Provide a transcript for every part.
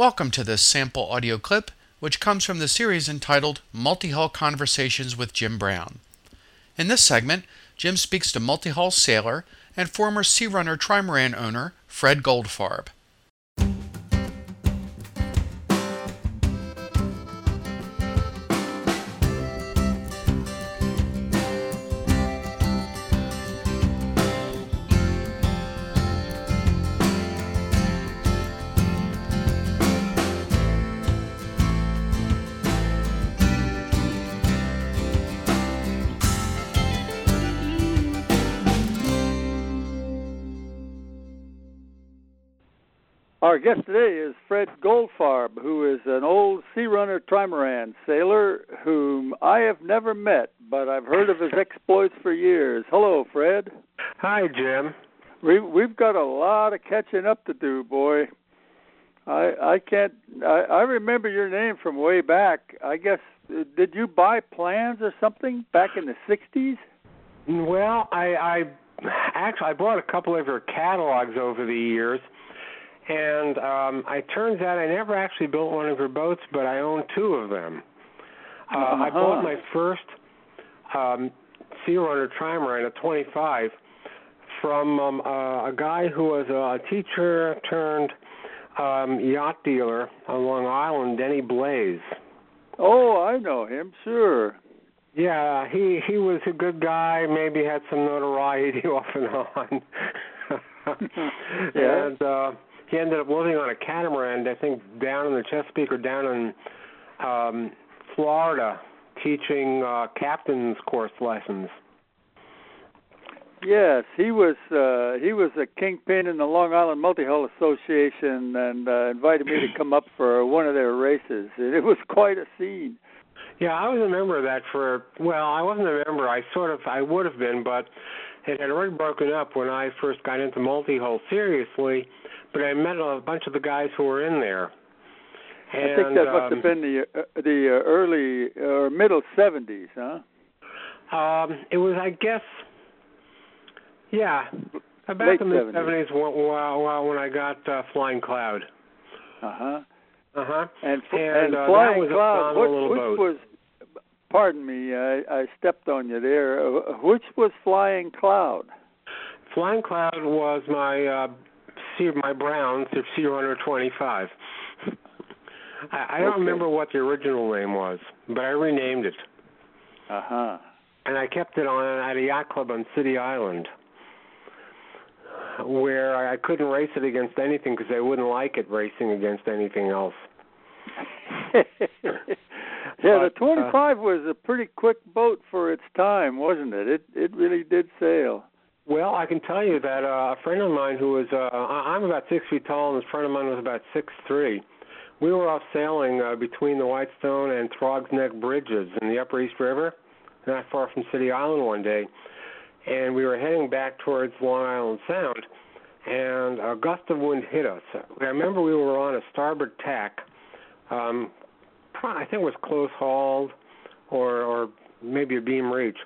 Welcome to this sample audio clip, which comes from the series entitled Multi Hull Conversations with Jim Brown. In this segment, Jim speaks to multi hull sailor and former Searunner trimaran owner Fred Goldfarb. Our guest today is Fred Goldfarb, who is an old Searunner trimaran sailor whom I have never met, but I've heard of his exploits for years. Hello, Fred. Hi, Jim. We we've got a lot of catching up to do, boy. I I can't. I, I remember your name from way back. I guess did you buy plans or something back in the '60s? Well, I, I actually I bought a couple of your catalogs over the years and um, it turns out I never actually built one of her boats, but I own two of them. Uh, uh-huh. I bought my first um, Searunner trimaran a 25 from um, uh, a guy who was a teacher turned um, yacht dealer on Long Island, Denny Blaze. Oh, I know him, sure. Yeah, he he was a good guy. Maybe had some notoriety off and on. yeah. And uh, he ended up living on a catamaran, I think, down in the Chesapeake or down in um, Florida, teaching uh, captain's course lessons. Yes, he was uh he was a kingpin in the Long Island Multi Hull Association and uh, invited me to come up for one of their races. And it was quite a scene. Yeah, I was a member of that for well, I wasn't a member. I sort of I would have been, but it had already broken up when I first got into multi hull seriously but I met a bunch of the guys who were in there. And, I think that um, must have been the uh, the uh, early or uh, middle '70s, huh? Um, it was, I guess, yeah, about Late the mid '70s when, when I got uh, Flying Cloud. Uh huh. Uh huh. And, and, and uh, Flying Cloud, a what, which boat. was? Pardon me, I, I stepped on you there. Uh, which was Flying Cloud? Flying Cloud was my uh, Sea my Browns of Searunner 25. I, I don't remember what the original name was, but I renamed it, Uh huh. and I kept it on at a yacht club on City Island, where I couldn't race it against anything because I wouldn't like it racing against anything else. yeah, the But, uh, 25 was a pretty quick boat for its time, wasn't it? It it really did sail. Well, I can tell you that uh, a friend of mine who was uh, I'm about six feet tall, and a friend of mine was about six three. We were off sailing uh, between the Whitestone and Throgs Neck bridges in the Upper East River, not far from City Island one day, and we were heading back towards Long Island Sound, and a gust of wind hit us. I remember we were on a starboard tack. Um, I think it was close hauled, or or maybe a beam reach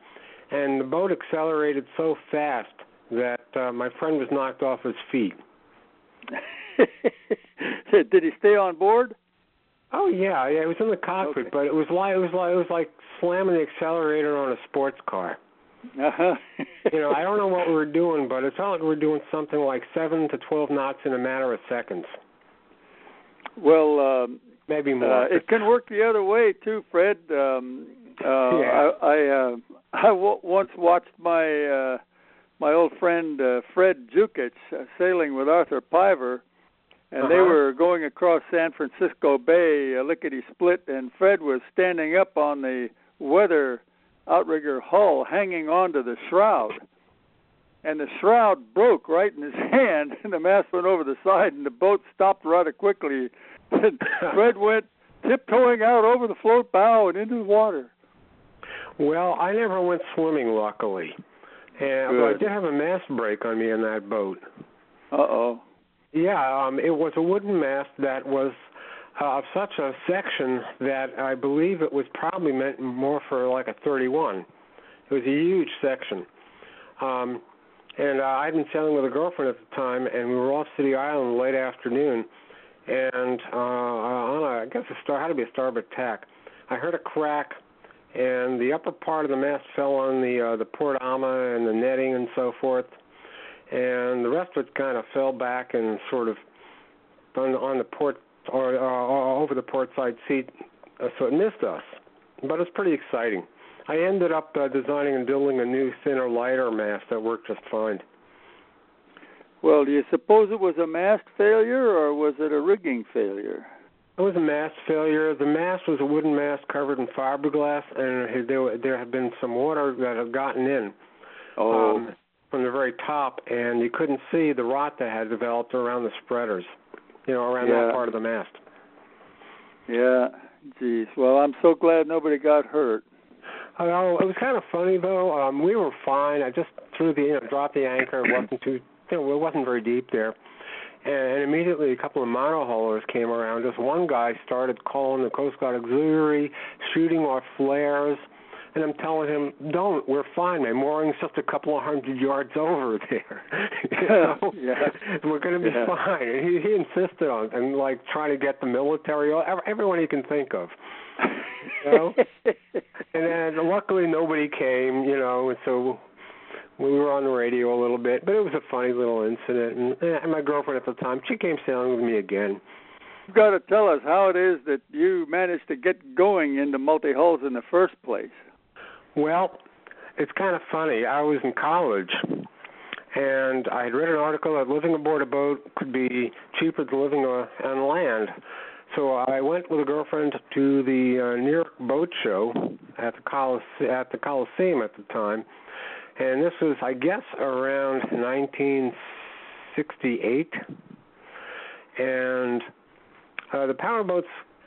and the boat accelerated so fast that uh, my friend was knocked off his feet. did he stay on board? Oh yeah, yeah, it was in the cockpit, Okay. but it was like it was like it was like slamming the accelerator on a sports car. Uh-huh. You know, I don't know what we were doing, but it felt like we were doing something like seven to twelve knots in a matter of seconds, well, um, maybe more. uh, it can work the other way too, Fred. Um, uh, Yeah. I I, uh, I w- once watched my uh, my old friend uh, Fred Jukic uh, sailing with Arthur Piver, and they Uh-huh. were going across San Francisco Bay, uh, lickety split, and Fred was standing up on the weather outrigger hull, hanging onto the shroud. And the shroud broke right in his hand, and the mast went over the side, and the boat stopped rather quickly. And Fred went tiptoeing out over the float bow and into the water. well, I never went swimming, luckily, and but I did have a mast break on me in that boat. Uh oh. Yeah, um, it was a wooden mast that was uh, of such a section that I believe it was probably meant more for like a 31. It was a huge section. Um, and uh, I'd been sailing with a girlfriend at the time, and we were off City Island late afternoon, and uh, on a, I guess a star had to be a starboard tack. I heard a crack, and the upper part of the mast fell on the uh, the port ama and the netting and so forth, and the rest of it kind of fell back and sort of on on the port or uh, over the port side seat, uh, so it missed us. But it's pretty exciting. I ended up uh, designing and building a new thinner, lighter mast that worked just fine. Well, do you suppose it was a mast failure or was it a rigging failure? It was a mast failure. The mast was a wooden mast covered in fiberglass, and there there had been some water that had gotten in. Oh. Um, from the very top, and you couldn't see the rot that had developed around the spreaders, you know, around yeah. that part of the mast. Yeah, geez. Well, I'm so glad nobody got hurt. Oh, it was kind of funny though. Um, we were fine. I just threw the, you know, dropped the anchor. It wasn't too, you know, it wasn't very deep there. And immediately a couple of monohullers came around. Just one guy started calling the Coast Guard Auxiliary, shooting off flares. And I'm telling him, don't, we're fine. My mooring's just a couple of hundred yards over there. you know? yeah. We're going to be yeah. fine. And he, he insisted on and like trying to get the military, everyone he can think of. You know? and then luckily nobody came, you know, and so we were on the radio a little bit, but it was a funny little incident. And, and my girlfriend at the time, she came sailing with me again. You've got to tell us how it is that you managed to get going into multi hulls in the first place. Well, it's kind of funny. I was in college, and I had read an article that living aboard a boat could be cheaper than living on land. So I went with a girlfriend to the uh, New York Boat Show at the Colise- at the Coliseum at the time, and this was, I guess, around 1968. And uh, the powerboats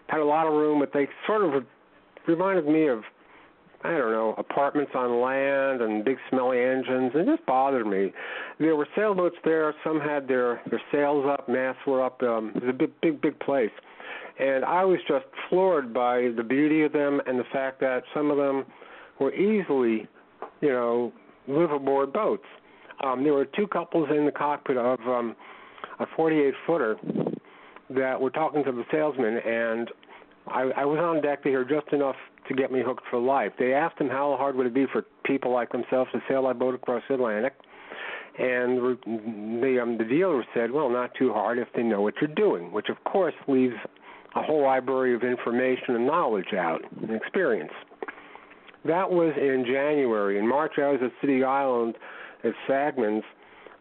had a lot of room, but they sort of reminded me of I don't know, apartments on land and big smelly engines. It just bothered me. There were sailboats there. Some had their their sails up, masts were up. Um, it was a big, big, big place, and I was just floored by the beauty of them and the fact that some of them were easily, you know, live aboard boats. Um, there were two couples in the cockpit of um, a 48 footer that were talking to the salesman, and I, I was on deck to hear just enough to get me hooked for life. They asked him how hard would it be for people like themselves to sail that boat across the Atlantic, and the um, the dealer said, "Well, not too hard if they know what you're doing," which of course leaves a whole library of information and knowledge out and experience. That was in January. In March, I was at City Island at Sagman's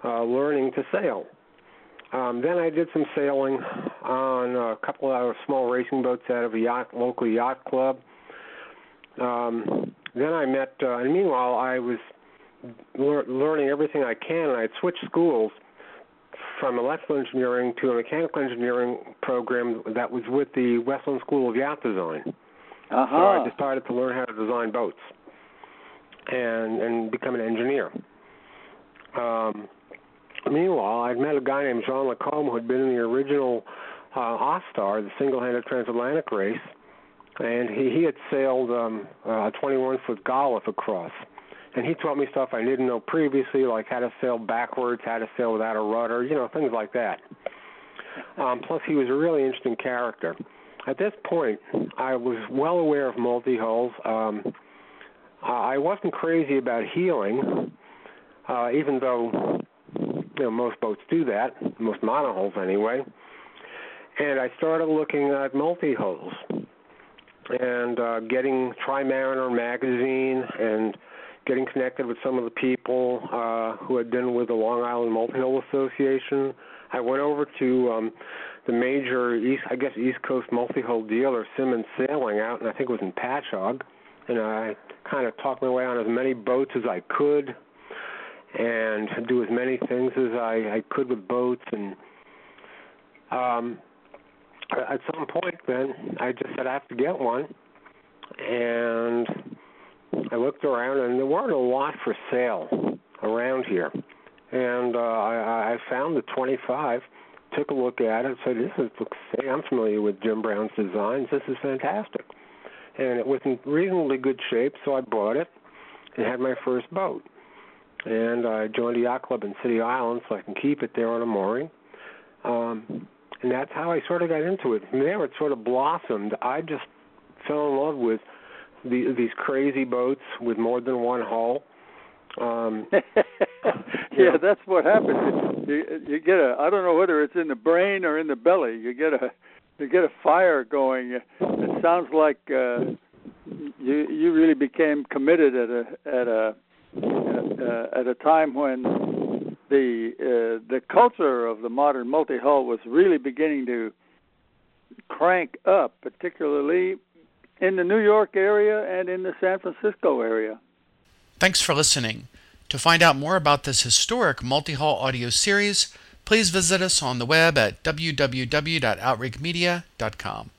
uh, learning to sail. Um, then I did some sailing on a couple of small racing boats out of a yacht, local yacht club. Um, then I met, uh, and meanwhile I was lear- learning everything I can, and I'd switched schools from electrical engineering to a mechanical engineering program that was with the Westlawn School of Yacht Design. Uh-huh. So I decided to learn how to design boats and and become an engineer. Um, meanwhile, I'd met a guy named Jean Lacombe who had been in the original uh, Ostar, the single-handed transatlantic race, and he he had sailed um, a 21 foot Golif across, and he taught me stuff I didn't know previously, like how to sail backwards, how to sail without a rudder, you know, things like that. Um, plus, he was a really interesting character. At this point, I was well aware of multi hulls. Um, I wasn't crazy about heeling, uh, even though you know most boats do that, most monohulls anyway. And I started looking at multi hulls and uh, getting Tri-Mariner magazine and getting connected with some of the people uh, who had been with the Long Island Multi-Hull Association. I went over to um, the major East, I guess, East Coast multi-hull dealer, Simmons Sailing, out, and I think it was in Patchogue. And I kind of talked my way on as many boats as I could, and do as many things as I, I could with boats. And um, at some point, then I just said I have to get one, and I looked around, and there weren't a lot for sale around here. And uh, I, I found the 25, took a look at it, said, "This is. Hey, I'm familiar with Jim Brown's designs. This is fantastic." And it was in reasonably good shape, so I bought it and had my first boat. And I joined a yacht club in City Island, so I can keep it there on a mooring. Um, and that's how I sort of got into it. From there, it sort of blossomed. I just fell in love with the, these crazy boats with more than one hull. Um, yeah, that's what happens. You you get a I don't know whether it's in the brain or in the belly. You get a you get a fire going. It sounds like uh, you you really became committed at a at a uh, at a time when the uh, the culture of the modern multi hull was really beginning to crank up, particularly in the New York area and in the San Francisco area. Thanks for listening. To find out more about this historic multi hull audio series, please visit us on the web at www.outrigmedia.com.